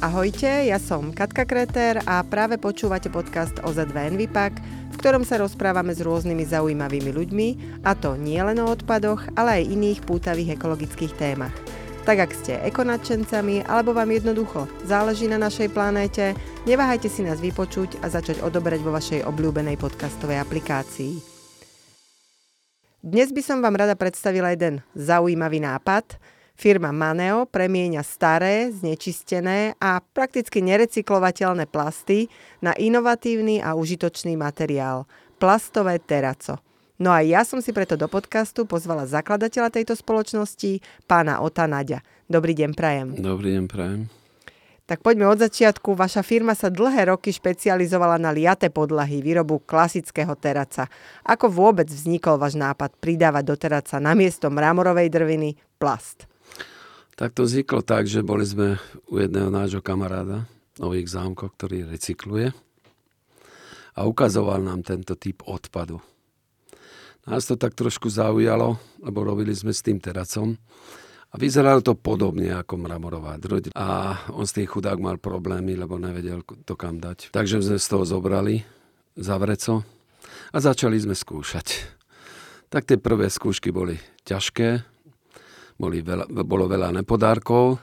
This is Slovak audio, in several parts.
Ahojte, ja som Katka Kreter a práve počúvate podcast OZV Envipak, v ktorom sa rozprávame s rôznymi zaujímavými ľuďmi, a to nie len o odpadoch, ale aj iných pútavých ekologických témach. Tak ak ste ekonačencami, alebo vám jednoducho záleží na našej planéte, neváhajte si nás vypočuť a začať odoberať vo vašej obľúbenej podcastovej aplikácii. Dnes by som vám rada predstavila jeden zaujímavý nápad – Firma Maneo premieňa staré, znečistené a prakticky nerecyklovateľné plasty na inovatívny a užitočný materiál – plastové teraco. No a ja som si preto do podcastu pozvala zakladateľa tejto spoločnosti, pána Ota Naďa. Dobrý deň, prajem. Dobrý deň, prajem. Tak poďme od začiatku. Vaša firma sa dlhé roky špecializovala na liaté podlahy, výrobu klasického teraca. Ako vôbec vznikol váš nápad pridávať do teraca namiesto mramorovej drviny plast? Tak to vzniklo tak, že boli sme u jedného nášho kamaráda, Nových zámkov, ktorý recykluje a ukazoval nám tento typ odpadu. Nás to tak trošku zaujalo, lebo robili sme s tým teracom a vyzeralo to podobne ako mramorová droď. A on s tým chudák mal problémy, lebo nevedel to kam dať. Takže sme z toho zobrali za a začali sme skúšať. Tak tie prvé skúšky boli ťažké, boli veľa, bolo veľa nepodárkov,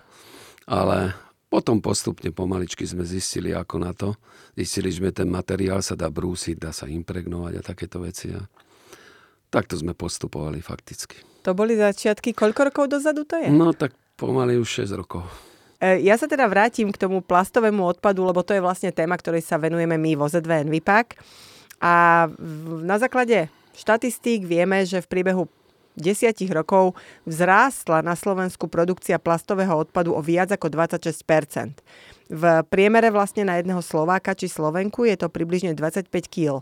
ale potom postupne pomaličky sme zistili, ako na to. Zistili, že ten materiál sa dá brúsiť, dá sa impregnovať a takéto veci. A takto sme postupovali fakticky. To boli začiatky, koľko rokov dozadu to je? No tak pomaly už 6 rokov. E, ja sa teda vrátim k tomu plastovému odpadu, lebo to je vlastne téma, ktorej sa venujeme my vo ZV Envipak. A na základe štatistík vieme, že v priebehu desiatich rokov vzrástla na Slovensku produkcia plastového odpadu o viac ako 26% V priemere vlastne na jedného Slováka či Slovenku je to približne 25 kg.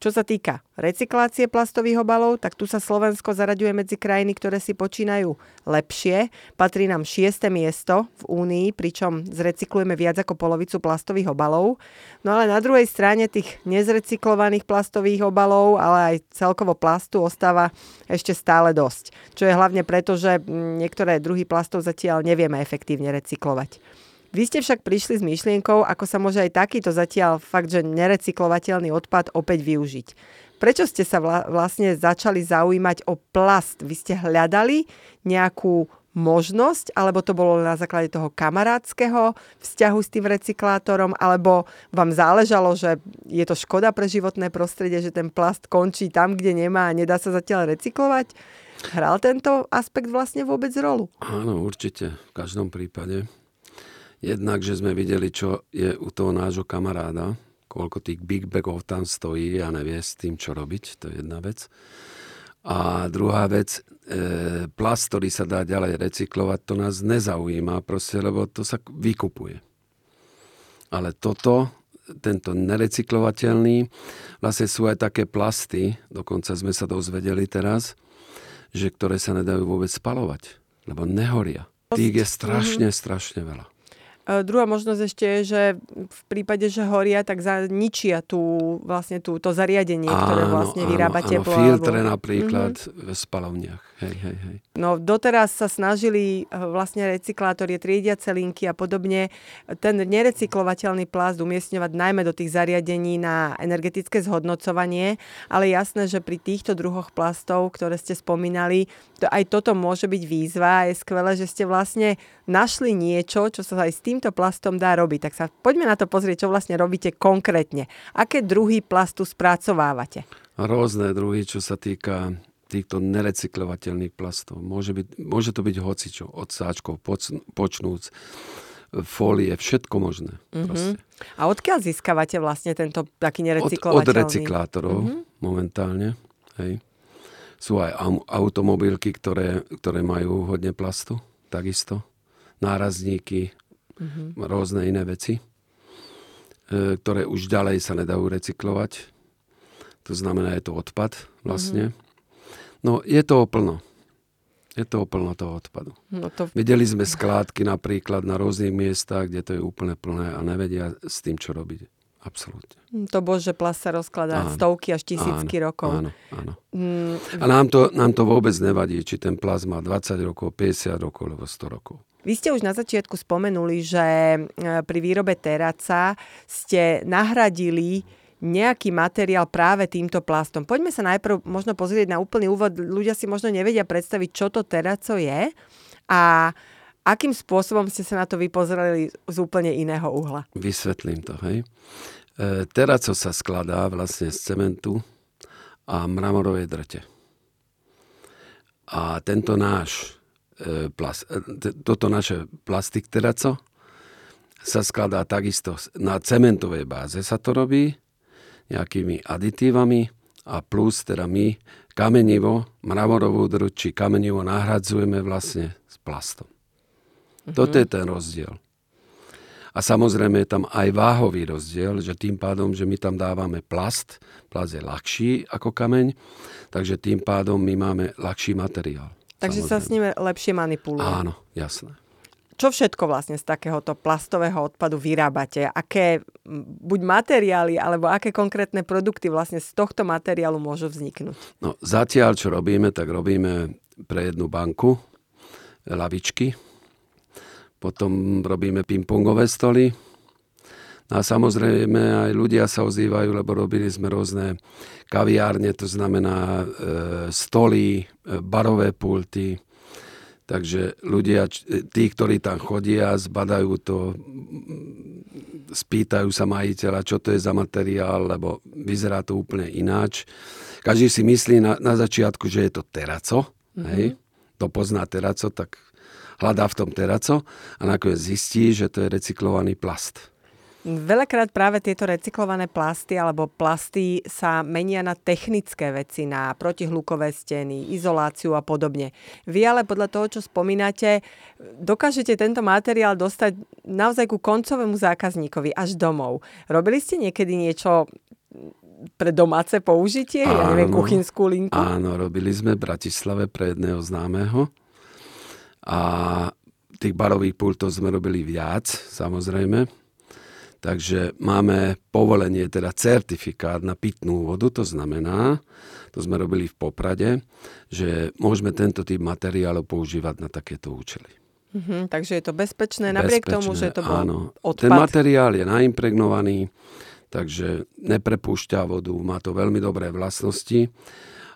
Čo sa týka recyklácie plastových obalov, tak tu sa Slovensko zaraďuje medzi krajiny, ktoré si počínajú lepšie. Patrí nám šieste miesto v Únii, pričom zrecyklujeme viac ako polovicu plastových obalov. No ale na druhej strane tých nezrecyklovaných plastových obalov, ale aj celkovo plastu ostáva ešte stále dosť. Čo je hlavne preto, že niektoré druhy plastov zatiaľ nevieme efektívne recyklovať. Vy ste však prišli s myšlienkou, ako sa môže aj takýto zatiaľ fakt, že nerecyklovateľný odpad opäť využiť. Prečo ste sa vlastne začali zaujímať o plast? Vy ste hľadali nejakú možnosť, alebo to bolo na základe toho kamarátskeho vzťahu s tým recyklátorom, alebo vám záležalo, že je to škoda pre životné prostredie, že ten plast končí tam, kde nemá a nedá sa zatiaľ recyklovať? Hral tento aspekt vlastne vôbec rolu? Áno, určite. V každom prípade. Jednak, že sme videli, čo je u toho nášho kamaráda, koľko tých big bagov tam stojí a nevie s tým, čo robiť. To je jedna vec. A druhá vec, e, plast, ktorý sa dá ďalej recyklovať, to nás nezaujíma proste, lebo to sa vykupuje. Ale toto, tento nerecyklovateľný, vlastne sú aj také plasty, dokonca sme sa dozvedeli teraz, že ktoré sa nedajú vôbec spalovať, lebo nehoria. Tých je strašne, strašne veľa. E, druhá možnosť ešte je, že v prípade, že horia, tak zničia tú, vlastne tú, to zariadenie, áno, ktoré vlastne vyrába áno, teplo. Áno, filtre alebo... napríklad mm-hmm. v spalovniach. Hej, hej, hej. No doteraz sa snažili e, vlastne recyklátorie, triediace linky a podobne ten nerecyklovateľný plast umiestňovať najmä do tých zariadení na energetické zhodnocovanie, ale jasné, že pri týchto druhoch plastov, ktoré ste spomínali, to, aj toto môže byť výzva a je skvelé, že ste vlastne našli niečo, čo sa aj s týmto plastom dá robiť. Tak sa poďme na to pozrieť, čo vlastne robíte konkrétne. Aké druhy plastu spracovávate? Rôzne druhy, čo sa týka týchto nerecyklovateľných plastov. Môže, byť, môže to byť hocičo, od sáčkov, poč, počnúc, fólie, všetko možné. Mm-hmm. A odkiaľ získavate vlastne tento taký nerecyklovateľný? Od, od recyklátorov mm-hmm. momentálne. Hej. Sú aj automobilky, ktoré, ktoré majú hodne plastu, takisto. Nárazníky, mm-hmm. rôzne iné veci, e, ktoré už ďalej sa nedajú recyklovať. To znamená, je to odpad vlastne. Mm-hmm. No, je to plno. Je to plno toho odpadu. No to... Videli sme skládky napríklad na rôznych miestach, kde to je úplne plné a nevedia s tým, čo robiť. Absolútne. Hm, to bože plast sa rozkladá áno, stovky až tisícky áno, rokov. Áno, áno. Mm. A nám to, nám to vôbec nevadí, či ten plast má 20 rokov, 50 rokov, alebo 100 rokov. Vy ste už na začiatku spomenuli, že e, pri výrobe teraca ste nahradili nejaký materiál práve týmto plastom. Poďme sa najprv možno pozrieť na úplný úvod. Ľudia si možno nevedia predstaviť, čo to teraco je a akým spôsobom ste sa na to vypozreli z úplne iného uhla. Vysvetlím to, hej. E, teraco sa skladá vlastne z cementu a mramorovej drte. A tento náš e, plast, e, toto naše plastik teraco sa skladá takisto na cementovej báze sa to robí nejakými aditívami a plus teda my kamenivo, mravorovú druť či kamenivo nahradzujeme vlastne s plastom. Mm-hmm. Toto je ten rozdiel. A samozrejme je tam aj váhový rozdiel, že tým pádom, že my tam dávame plast, plast je ľahší ako kameň, takže tým pádom my máme ľahší materiál. Takže samozrejme. sa s ním lepšie manipuluje. Áno, jasné čo všetko vlastne z takéhoto plastového odpadu vyrábate? Aké buď materiály, alebo aké konkrétne produkty vlastne z tohto materiálu môžu vzniknúť? No, zatiaľ, čo robíme, tak robíme pre jednu banku lavičky, potom robíme pingpongové stoly, No a samozrejme aj ľudia sa ozývajú, lebo robili sme rôzne kaviárne, to znamená e, stoly, e, barové pulty, Takže ľudia, tí, ktorí tam chodia, zbadajú to, spýtajú sa majiteľa, čo to je za materiál, lebo vyzerá to úplne ináč. Každý si myslí na, na začiatku, že je to teraco. Mm-hmm. Hej? To pozná teraco, tak hľadá v tom teraco a nakoniec zistí, že to je recyklovaný plast. Veľakrát práve tieto recyklované plasty alebo plasty sa menia na technické veci, na protihlukové steny, izoláciu a podobne. Vy ale podľa toho, čo spomínate, dokážete tento materiál dostať naozaj ku koncovému zákazníkovi až domov. Robili ste niekedy niečo pre domáce použitie? Áno, ja neviem, kuchynskú linku? Áno, robili sme v Bratislave pre jedného známeho. A tých barových pultov sme robili viac, samozrejme Takže máme povolenie, teda certifikát na pitnú vodu, to znamená, to sme robili v Poprade, že môžeme tento typ materiálov používať na takéto účely. Mm-hmm, takže je to bezpečné, napriek bezpečné, tomu, že to bol áno. odpad. Ten materiál je naimpregnovaný, takže neprepúšťa vodu, má to veľmi dobré vlastnosti.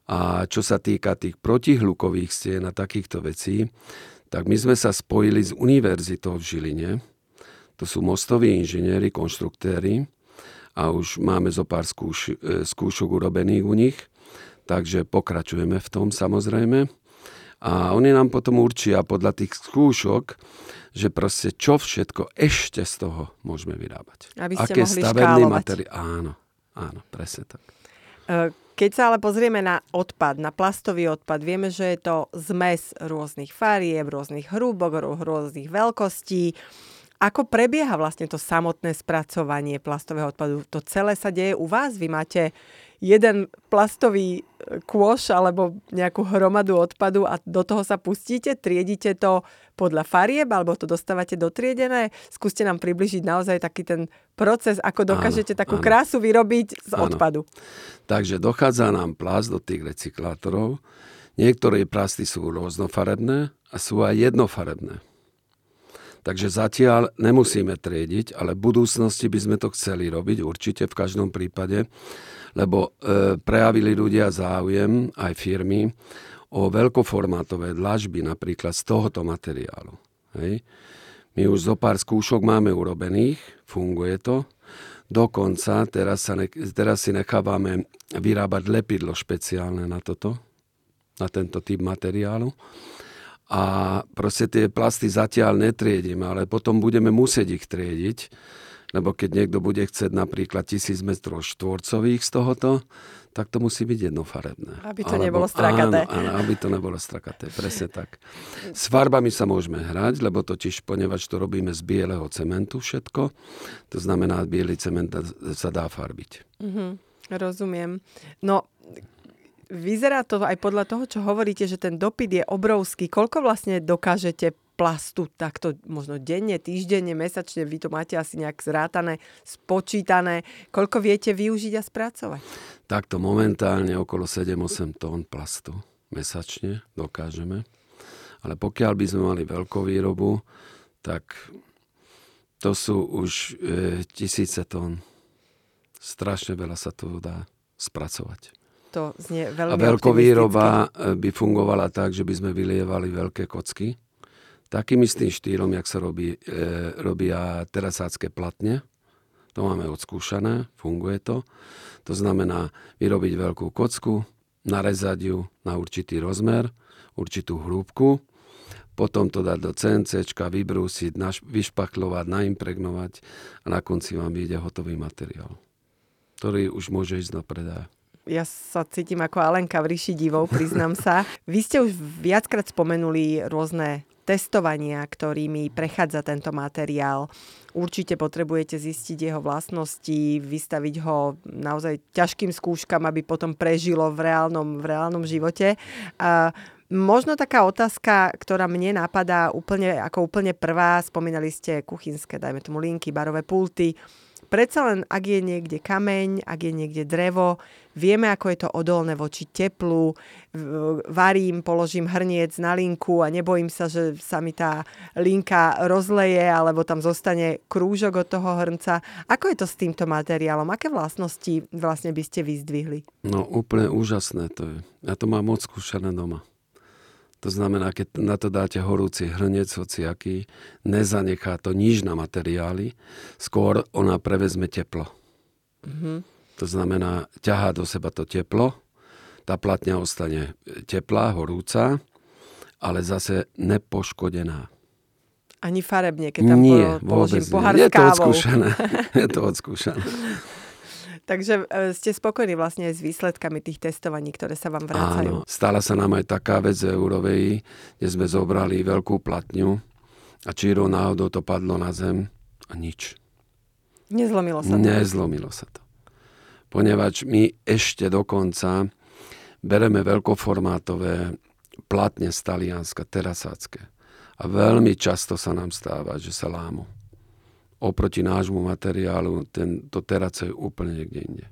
A čo sa týka tých protihlukových stien a takýchto vecí, tak my sme sa spojili s univerzitou v Žiline, to sú mostoví inžinieri, konštruktéry a už máme zo pár skúš, e, skúšok urobených u nich, takže pokračujeme v tom samozrejme. A oni nám potom určia podľa tých skúšok, že proste čo všetko ešte z toho môžeme vyrábať. Aby ste Aké mohli stavebný materiál. Áno, áno, presne tak. E, keď sa ale pozrieme na odpad, na plastový odpad, vieme, že je to zmes rôznych farieb, rôznych hrúbok, rôznych veľkostí. Ako prebieha vlastne to samotné spracovanie plastového odpadu? To celé sa deje u vás? Vy máte jeden plastový e, kôš alebo nejakú hromadu odpadu a do toho sa pustíte, triedite to podľa farieb alebo to dostávate dotriedené? Skúste nám približiť naozaj taký ten proces, ako dokážete áno, takú áno. krásu vyrobiť z áno. odpadu. Takže dochádza nám plast do tých recyklátorov. Niektoré plasty sú rôznofarebné a sú aj jednofarebné. Takže zatiaľ nemusíme triediť, ale v budúcnosti by sme to chceli robiť určite v každom prípade, lebo e, prejavili ľudia záujem, aj firmy, o veľkoformátové dlažby napríklad z tohoto materiálu. Hej. My už zo pár skúšok máme urobených, funguje to. Dokonca teraz, sa ne, teraz si nechávame vyrábať lepidlo špeciálne na toto, na tento typ materiálu a proste tie plasty zatiaľ netriedime, ale potom budeme musieť ich triediť, lebo keď niekto bude chcieť napríklad tisíc metrov štvorcových z tohoto, tak to musí byť jednofarebné. Aby to Alebo, nebolo strakaté. Áno, áno, aby to nebolo strakaté, presne tak. S farbami sa môžeme hrať, lebo totiž, ponevač to robíme z bieleho cementu všetko, to znamená, biely cement sa dá farbiť. Mm-hmm, rozumiem. No, Vyzerá to aj podľa toho, čo hovoríte, že ten dopyt je obrovský. Koľko vlastne dokážete plastu takto možno denne, týždenne, mesačne? Vy to máte asi nejak zrátané, spočítané. Koľko viete využiť a spracovať? Takto momentálne okolo 7-8 tón plastu mesačne dokážeme. Ale pokiaľ by sme mali veľkú výrobu, tak to sú už e, tisíce tón. Strašne veľa sa to dá spracovať. To znie veľmi A veľkovýroba e, by fungovala tak, že by sme vylievali veľké kocky. Takým istým štýlom, jak sa robí, e, robia terasácké platne. To máme odskúšané, funguje to. To znamená vyrobiť veľkú kocku, narezať ju na určitý rozmer, určitú hrúbku, potom to dať do CNC, vybrúsiť, naš, vyšpaklovať, naimpregnovať a na konci vám vyjde hotový materiál, ktorý už môže ísť na predaj. Ja sa cítim ako Alenka v ríši divov, priznám sa. Vy ste už viackrát spomenuli rôzne testovania, ktorými prechádza tento materiál. Určite potrebujete zistiť jeho vlastnosti, vystaviť ho naozaj ťažkým skúškam, aby potom prežilo v reálnom, v reálnom živote. A možno taká otázka, ktorá mne napadá úplne, ako úplne prvá, spomínali ste kuchynské, dajme tomu linky, barové pulty. Predsa len, ak je niekde kameň, ak je niekde drevo, vieme, ako je to odolné voči teplu, varím, položím hrniec na linku a nebojím sa, že sa mi tá linka rozleje alebo tam zostane krúžok od toho hrnca. Ako je to s týmto materiálom? Aké vlastnosti vlastne by ste vyzdvihli? No úplne úžasné to je. Ja to mám moc skúšané doma. To znamená, keď na to dáte horúci hrnec, hociaký, nezanechá to nič na materiály, skôr ona prevezme teplo. Mm-hmm. To znamená, ťahá do seba to teplo, tá platňa ostane teplá, horúca, ale zase nepoškodená. Ani farebne, keď tam Nie, položím pohár nie. Je to odskúšané. Je to odskúšané. Takže e, ste spokojní vlastne s výsledkami tých testovaní, ktoré sa vám vracajú. Áno, stala sa nám aj taká vec z Eurovej, kde sme zobrali veľkú platňu a čírou náhodou to padlo na zem a nič. Nezlomilo sa to? Nezlomilo sa to. Ponevač my ešte dokonca bereme veľkoformátové platne z Talianska, terasácké. A veľmi často sa nám stáva, že sa lámu oproti nášmu materiálu ten, to terace je úplne niekde inde.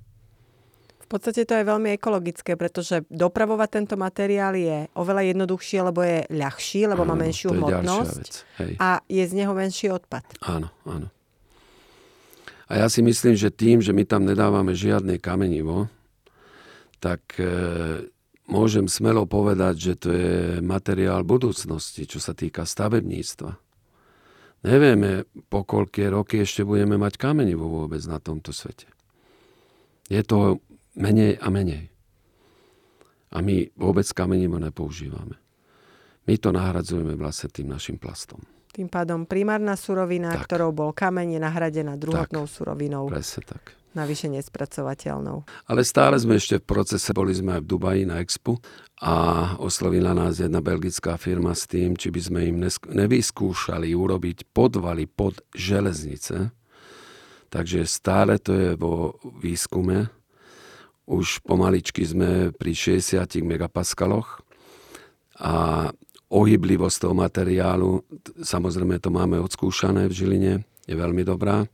V podstate to je veľmi ekologické, pretože dopravovať tento materiál je oveľa jednoduchšie, lebo je ľahší, lebo áno, má menšiu hmotnosť a je z neho menší odpad. Áno, áno. A ja si myslím, že tým, že my tam nedávame žiadne kamenivo, tak e, môžem smelo povedať, že to je materiál budúcnosti, čo sa týka stavebníctva. Nevieme, po koľké roky ešte budeme mať kamenivo vôbec na tomto svete. Je to menej a menej. A my vôbec kamenivo nepoužívame. My to nahradzujeme vlastne tým našim plastom. Tým pádom primárna surovina, tak. ktorou bol kameň, je nahradená druhotnou tak. surovinou. Presne tak navyše nespracovateľnou. Ale stále sme ešte v procese, boli sme aj v Dubaji na Expo a oslovila nás jedna belgická firma s tým, či by sme im nevyskúšali urobiť podvaly pod železnice. Takže stále to je vo výskume. Už pomaličky sme pri 60 megapaskaloch a ohyblivosť toho materiálu, samozrejme to máme odskúšané v Žiline, je veľmi dobrá.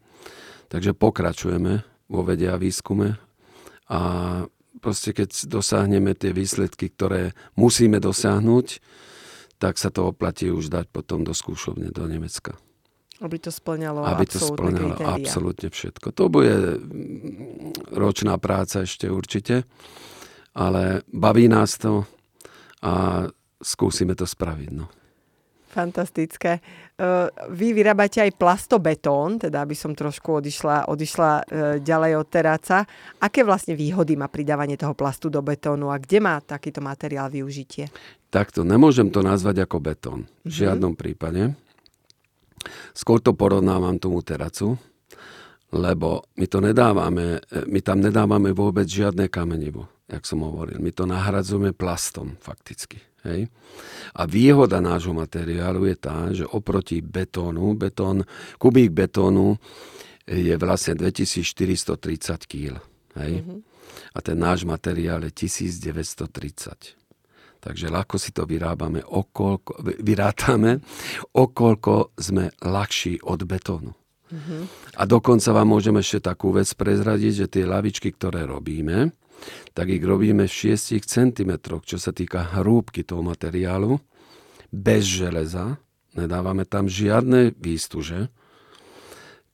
Takže pokračujeme vo vede a výskume. A proste keď dosiahneme tie výsledky, ktoré musíme dosiahnuť, tak sa to oplatí už dať potom do skúšovne do Nemecka. Aby to splňalo Aby to splňalo kritéria. absolútne všetko. To bude ročná práca ešte určite, ale baví nás to a skúsime to spraviť. No. Fantastické. Vy vyrábate aj plastobetón, teda aby som trošku odišla, odišla e, ďalej od teráca. Aké vlastne výhody má pridávanie toho plastu do betónu a kde má takýto materiál využitie? Takto, nemôžem to nazvať ako betón. V mhm. žiadnom prípade. Skôr to porovnávam tomu teracu, lebo my to nedávame, e, my tam nedávame vôbec žiadne kamenivo, jak som hovoril. My to nahradzujeme plastom fakticky. Hej. A výhoda nášho materiálu je tá, že oproti betónu, betón, kubík betónu je vlastne 2430 kg. Hej. Mm-hmm. A ten náš materiál je 1930. Takže ľahko si to vyrábame, okolko, vyrátame, okolko sme ľahší od betónu. Mm-hmm. A dokonca vám môžeme ešte takú vec prezradiť, že tie lavičky, ktoré robíme, tak ich robíme v 6 cm, čo sa týka hrúbky toho materiálu, bez železa, nedávame tam žiadne výstuže,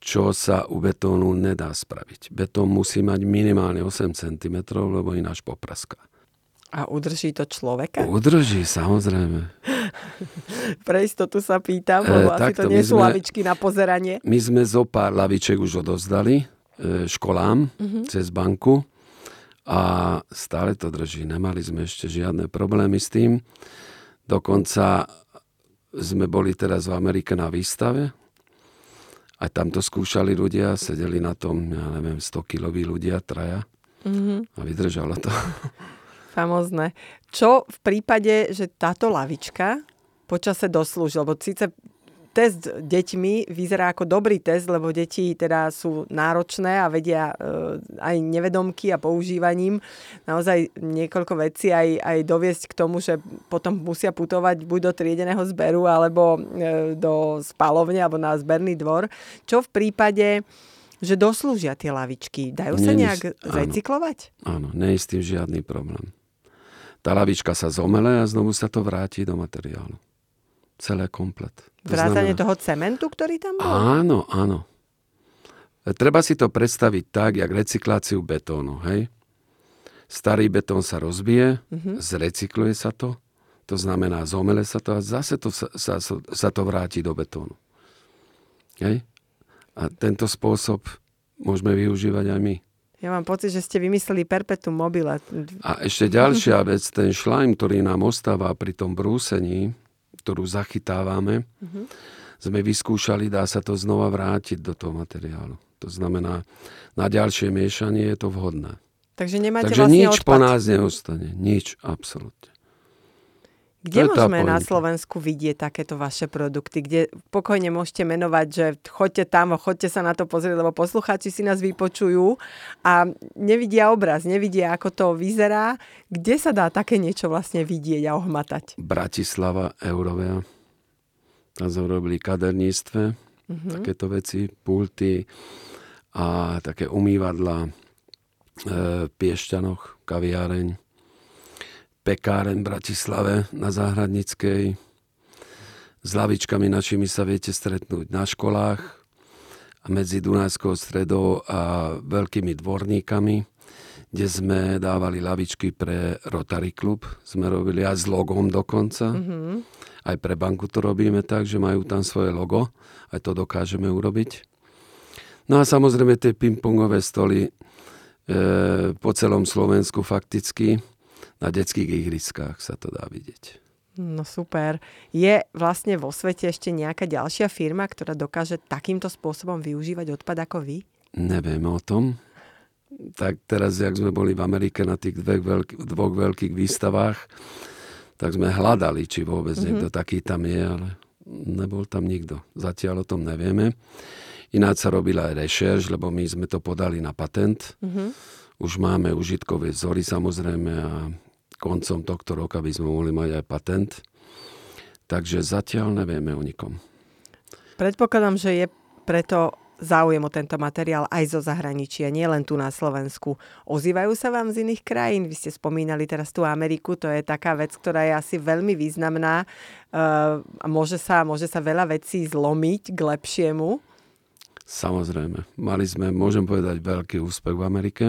čo sa u betónu nedá spraviť. Betón musí mať minimálne 8 cm, lebo ináč popraská. A udrží to človeka? Udrží, samozrejme. Pre istotu sa pýtam, e, lebo e, asi to nie sú sme, lavičky na pozeranie. My sme zo pár laviček už odovzdali e, školám uh-huh. cez banku a stále to drží. Nemali sme ešte žiadne problémy s tým. Dokonca sme boli teraz v Amerike na výstave a tam to skúšali ľudia, sedeli na tom, ja neviem, 100 kiloví ľudia, traja uh-huh. a vydržalo to. Famozne. Čo v prípade, že táto lavička počase doslúži, lebo síce test deťmi vyzerá ako dobrý test, lebo deti teda sú náročné a vedia e, aj nevedomky a používaním naozaj niekoľko vecí aj, aj doviesť k tomu, že potom musia putovať buď do triedeného zberu alebo e, do spalovne alebo na zberný dvor. Čo v prípade že doslúžia tie lavičky. Dajú sa nejak áno, recyklovať? Áno, nie je s tým žiadny problém. Tá lavička sa zomele a znovu sa to vráti do materiálu. Celé komplet. To Vrátanie znamená... toho cementu, ktorý tam bol? Áno, áno. E, treba si to predstaviť tak, jak recykláciu betónu. Hej? Starý betón sa rozbije, uh-huh. zrecykluje sa to, to znamená, zomele sa to a zase to sa, sa, sa to vráti do betónu. Hej? A tento spôsob môžeme využívať aj my. Ja mám pocit, že ste vymysleli perpetuum mobile. A ešte ďalšia vec, ten šlajm, ktorý nám ostáva pri tom brúsení, ktorú zachytávame, uh-huh. sme vyskúšali, dá sa to znova vrátiť do toho materiálu. To znamená, na ďalšie miešanie je to vhodné. Takže nemáte Takže vlastne nič odpad. po nás neostane. Nič, absolútne. Kde môžeme na Slovensku vidieť takéto vaše produkty? Kde pokojne môžete menovať, že choďte tam, choďte sa na to pozrieť, lebo poslucháči si nás vypočujú a nevidia obraz, nevidia, ako to vyzerá. Kde sa dá také niečo vlastne vidieť a ohmatať? Bratislava, Eurovia. Tam sme robili kaderníctve, uh-huh. takéto veci, pulty a také umývadla, e, Piešťanoch, kaviáreň pekáren v Bratislave na Záhradnickej. S lavičkami našimi sa viete stretnúť na školách a medzi Dunajskou stredou a veľkými dvorníkami, kde sme dávali lavičky pre Rotary Club. Sme robili aj s logom dokonca. Mm-hmm. Aj pre banku to robíme tak, že majú tam svoje logo. Aj to dokážeme urobiť. No a samozrejme tie pingpongové stoly e, po celom Slovensku fakticky na detských ihriskách sa to dá vidieť. No super. Je vlastne vo svete ešte nejaká ďalšia firma, ktorá dokáže takýmto spôsobom využívať odpad ako vy? Nevieme o tom. Tak teraz, jak sme boli v Amerike na tých dvoch, veľk- dvoch veľkých výstavách, tak sme hľadali, či vôbec mm-hmm. niekto taký tam je, ale nebol tam nikto. Zatiaľ o tom nevieme. Ináč sa robila aj rešerš, lebo my sme to podali na patent. Mm-hmm. Už máme užitkové vzory samozrejme a koncom tohto roka by sme mohli mať aj patent. Takže zatiaľ nevieme o nikom. Predpokladám, že je preto záujem o tento materiál aj zo zahraničia, nie len tu na Slovensku. Ozývajú sa vám z iných krajín? Vy ste spomínali teraz tú Ameriku, to je taká vec, ktorá je asi veľmi významná uh, a môže sa, môže sa veľa vecí zlomiť k lepšiemu. Samozrejme. Mali sme, môžem povedať, veľký úspech v Amerike.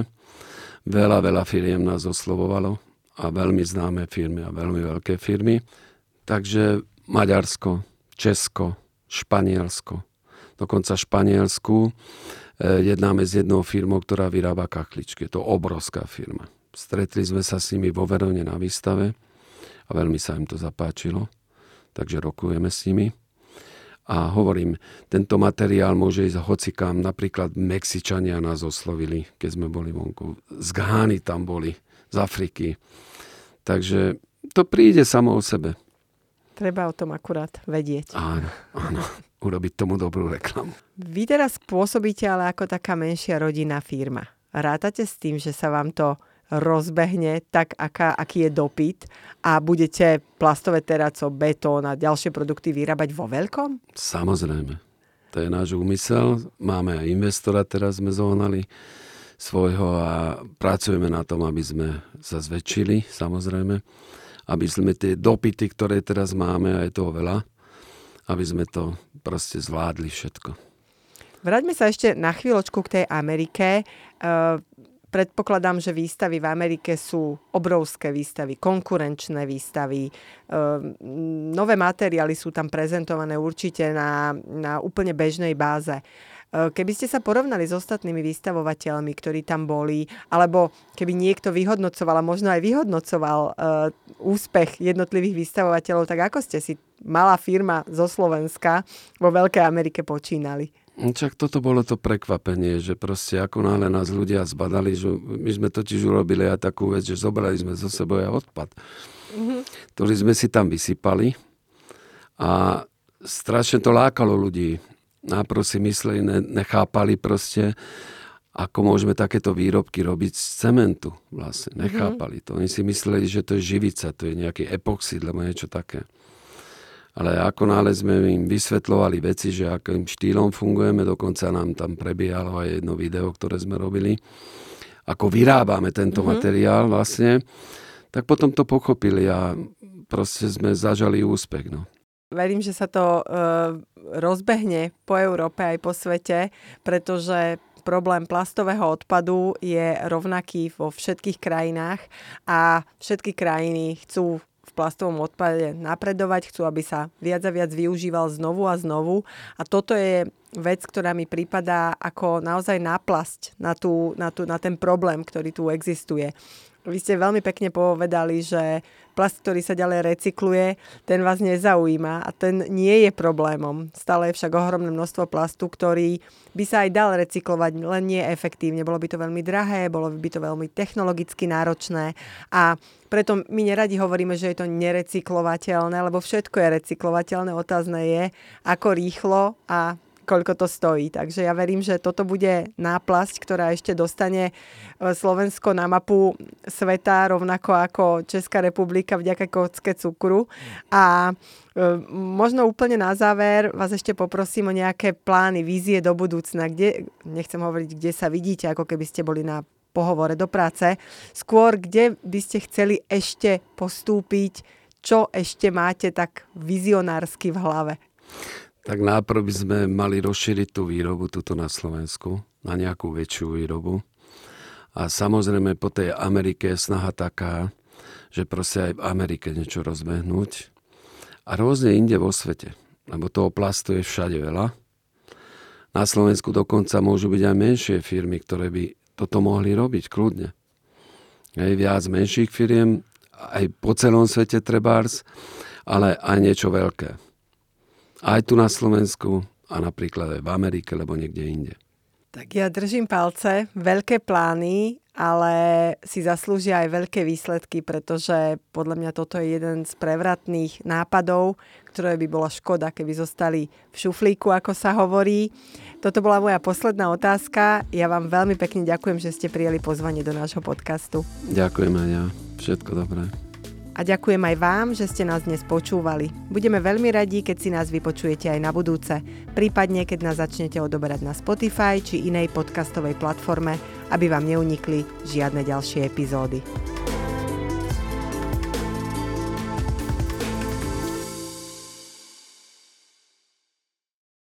Veľa, veľa firiem nás oslovovalo a veľmi známe firmy a veľmi veľké firmy. Takže Maďarsko, Česko, Španielsko. Dokonca Španielsku e, jednáme s jednou firmou, ktorá vyrába kachličky. Je to obrovská firma. Stretli sme sa s nimi vo Verone na výstave a veľmi sa im to zapáčilo. Takže rokujeme s nimi. A hovorím, tento materiál môže ísť hocikám. Napríklad Mexičania nás oslovili, keď sme boli vonku. Z Gány tam boli, z Afriky. Takže to príde samo o sebe. Treba o tom akurát vedieť. Áno, áno. Urobiť tomu dobrú reklamu. Vy teraz pôsobíte ale ako taká menšia rodinná firma. Rátate s tým, že sa vám to rozbehne tak, aká, aký je dopyt a budete plastové teraco, betón a ďalšie produkty vyrábať vo veľkom? Samozrejme. To je náš úmysel. Máme aj investora, teraz sme zohnali svojho a pracujeme na tom, aby sme sa zväčšili, samozrejme. Aby sme tie dopity, ktoré teraz máme, a je toho veľa, aby sme to proste zvládli všetko. Vráťme sa ešte na chvíľočku k tej Amerike. Uh, predpokladám, že výstavy v Amerike sú obrovské výstavy, konkurenčné výstavy. Ehm, nové materiály sú tam prezentované určite na, na úplne bežnej báze. Ehm, keby ste sa porovnali s ostatnými vystavovateľmi, ktorí tam boli, alebo keby niekto vyhodnocoval a možno aj vyhodnocoval uh, úspech jednotlivých vystavovateľov, tak ako ste si malá firma zo Slovenska vo Veľkej Amerike počínali? Čak toto bolo to prekvapenie, že proste ako náhle nás ľudia zbadali, že my sme totiž urobili aj takú vec, že zobrali sme zo sebou aj odpad, mm-hmm. ktorý sme si tam vysypali a strašne to lákalo ľudí. Náprv si mysleli, ne, nechápali proste, ako môžeme takéto výrobky robiť z cementu vlastne. Mhm. Nechápali to. Oni si mysleli, že to je živica, to je nejaký epoxid, alebo niečo také. Ale ako nále sme im vysvetlovali veci, že akým štýlom fungujeme, dokonca nám tam prebiehalo aj jedno video, ktoré sme robili, ako vyrábame tento mm-hmm. materiál vlastne, tak potom to pochopili a proste sme zažali úspech. No. Verím, že sa to uh, rozbehne po Európe aj po svete, pretože problém plastového odpadu je rovnaký vo všetkých krajinách a všetky krajiny chcú plastovom odpade napredovať, chcú, aby sa viac a viac využíval znovu a znovu. A toto je vec, ktorá mi prípada ako naozaj náplasť na, tú, na, tú, na ten problém, ktorý tu existuje. Vy ste veľmi pekne povedali, že plast, ktorý sa ďalej recykluje, ten vás nezaujíma a ten nie je problémom. Stále je však ohromné množstvo plastu, ktorý by sa aj dal recyklovať, len nie efektívne. Bolo by to veľmi drahé, bolo by to veľmi technologicky náročné a preto my neradi hovoríme, že je to nerecyklovateľné, lebo všetko je recyklovateľné. Otázne je, ako rýchlo a koľko to stojí. Takže ja verím, že toto bude náplasť, ktorá ešte dostane e, Slovensko na mapu sveta, rovnako ako Česká republika vďaka kocke cukru. A e, možno úplne na záver vás ešte poprosím o nejaké plány, vízie do budúcna, kde, nechcem hovoriť, kde sa vidíte, ako keby ste boli na pohovore do práce, skôr kde by ste chceli ešte postúpiť, čo ešte máte tak vizionársky v hlave. Tak najprv by sme mali rozšíriť tú výrobu tuto na Slovensku, na nejakú väčšiu výrobu. A samozrejme po tej Amerike je snaha taká, že proste aj v Amerike niečo rozbehnúť. A rôzne inde vo svete, lebo toho plastu je všade veľa. Na Slovensku dokonca môžu byť aj menšie firmy, ktoré by toto mohli robiť kľudne. Hej, viac menších firiem, aj po celom svete trebárs, ale aj niečo veľké. Aj tu na Slovensku a napríklad aj v Amerike, alebo niekde inde. Tak ja držím palce, veľké plány, ale si zaslúžia aj veľké výsledky, pretože podľa mňa toto je jeden z prevratných nápadov, ktoré by bola škoda, keby zostali v šuflíku, ako sa hovorí. Toto bola moja posledná otázka. Ja vám veľmi pekne ďakujem, že ste prijeli pozvanie do nášho podcastu. Ďakujem aj ja. Všetko dobré a ďakujem aj vám, že ste nás dnes počúvali. Budeme veľmi radi, keď si nás vypočujete aj na budúce, prípadne keď nás začnete odoberať na Spotify či inej podcastovej platforme, aby vám neunikli žiadne ďalšie epizódy.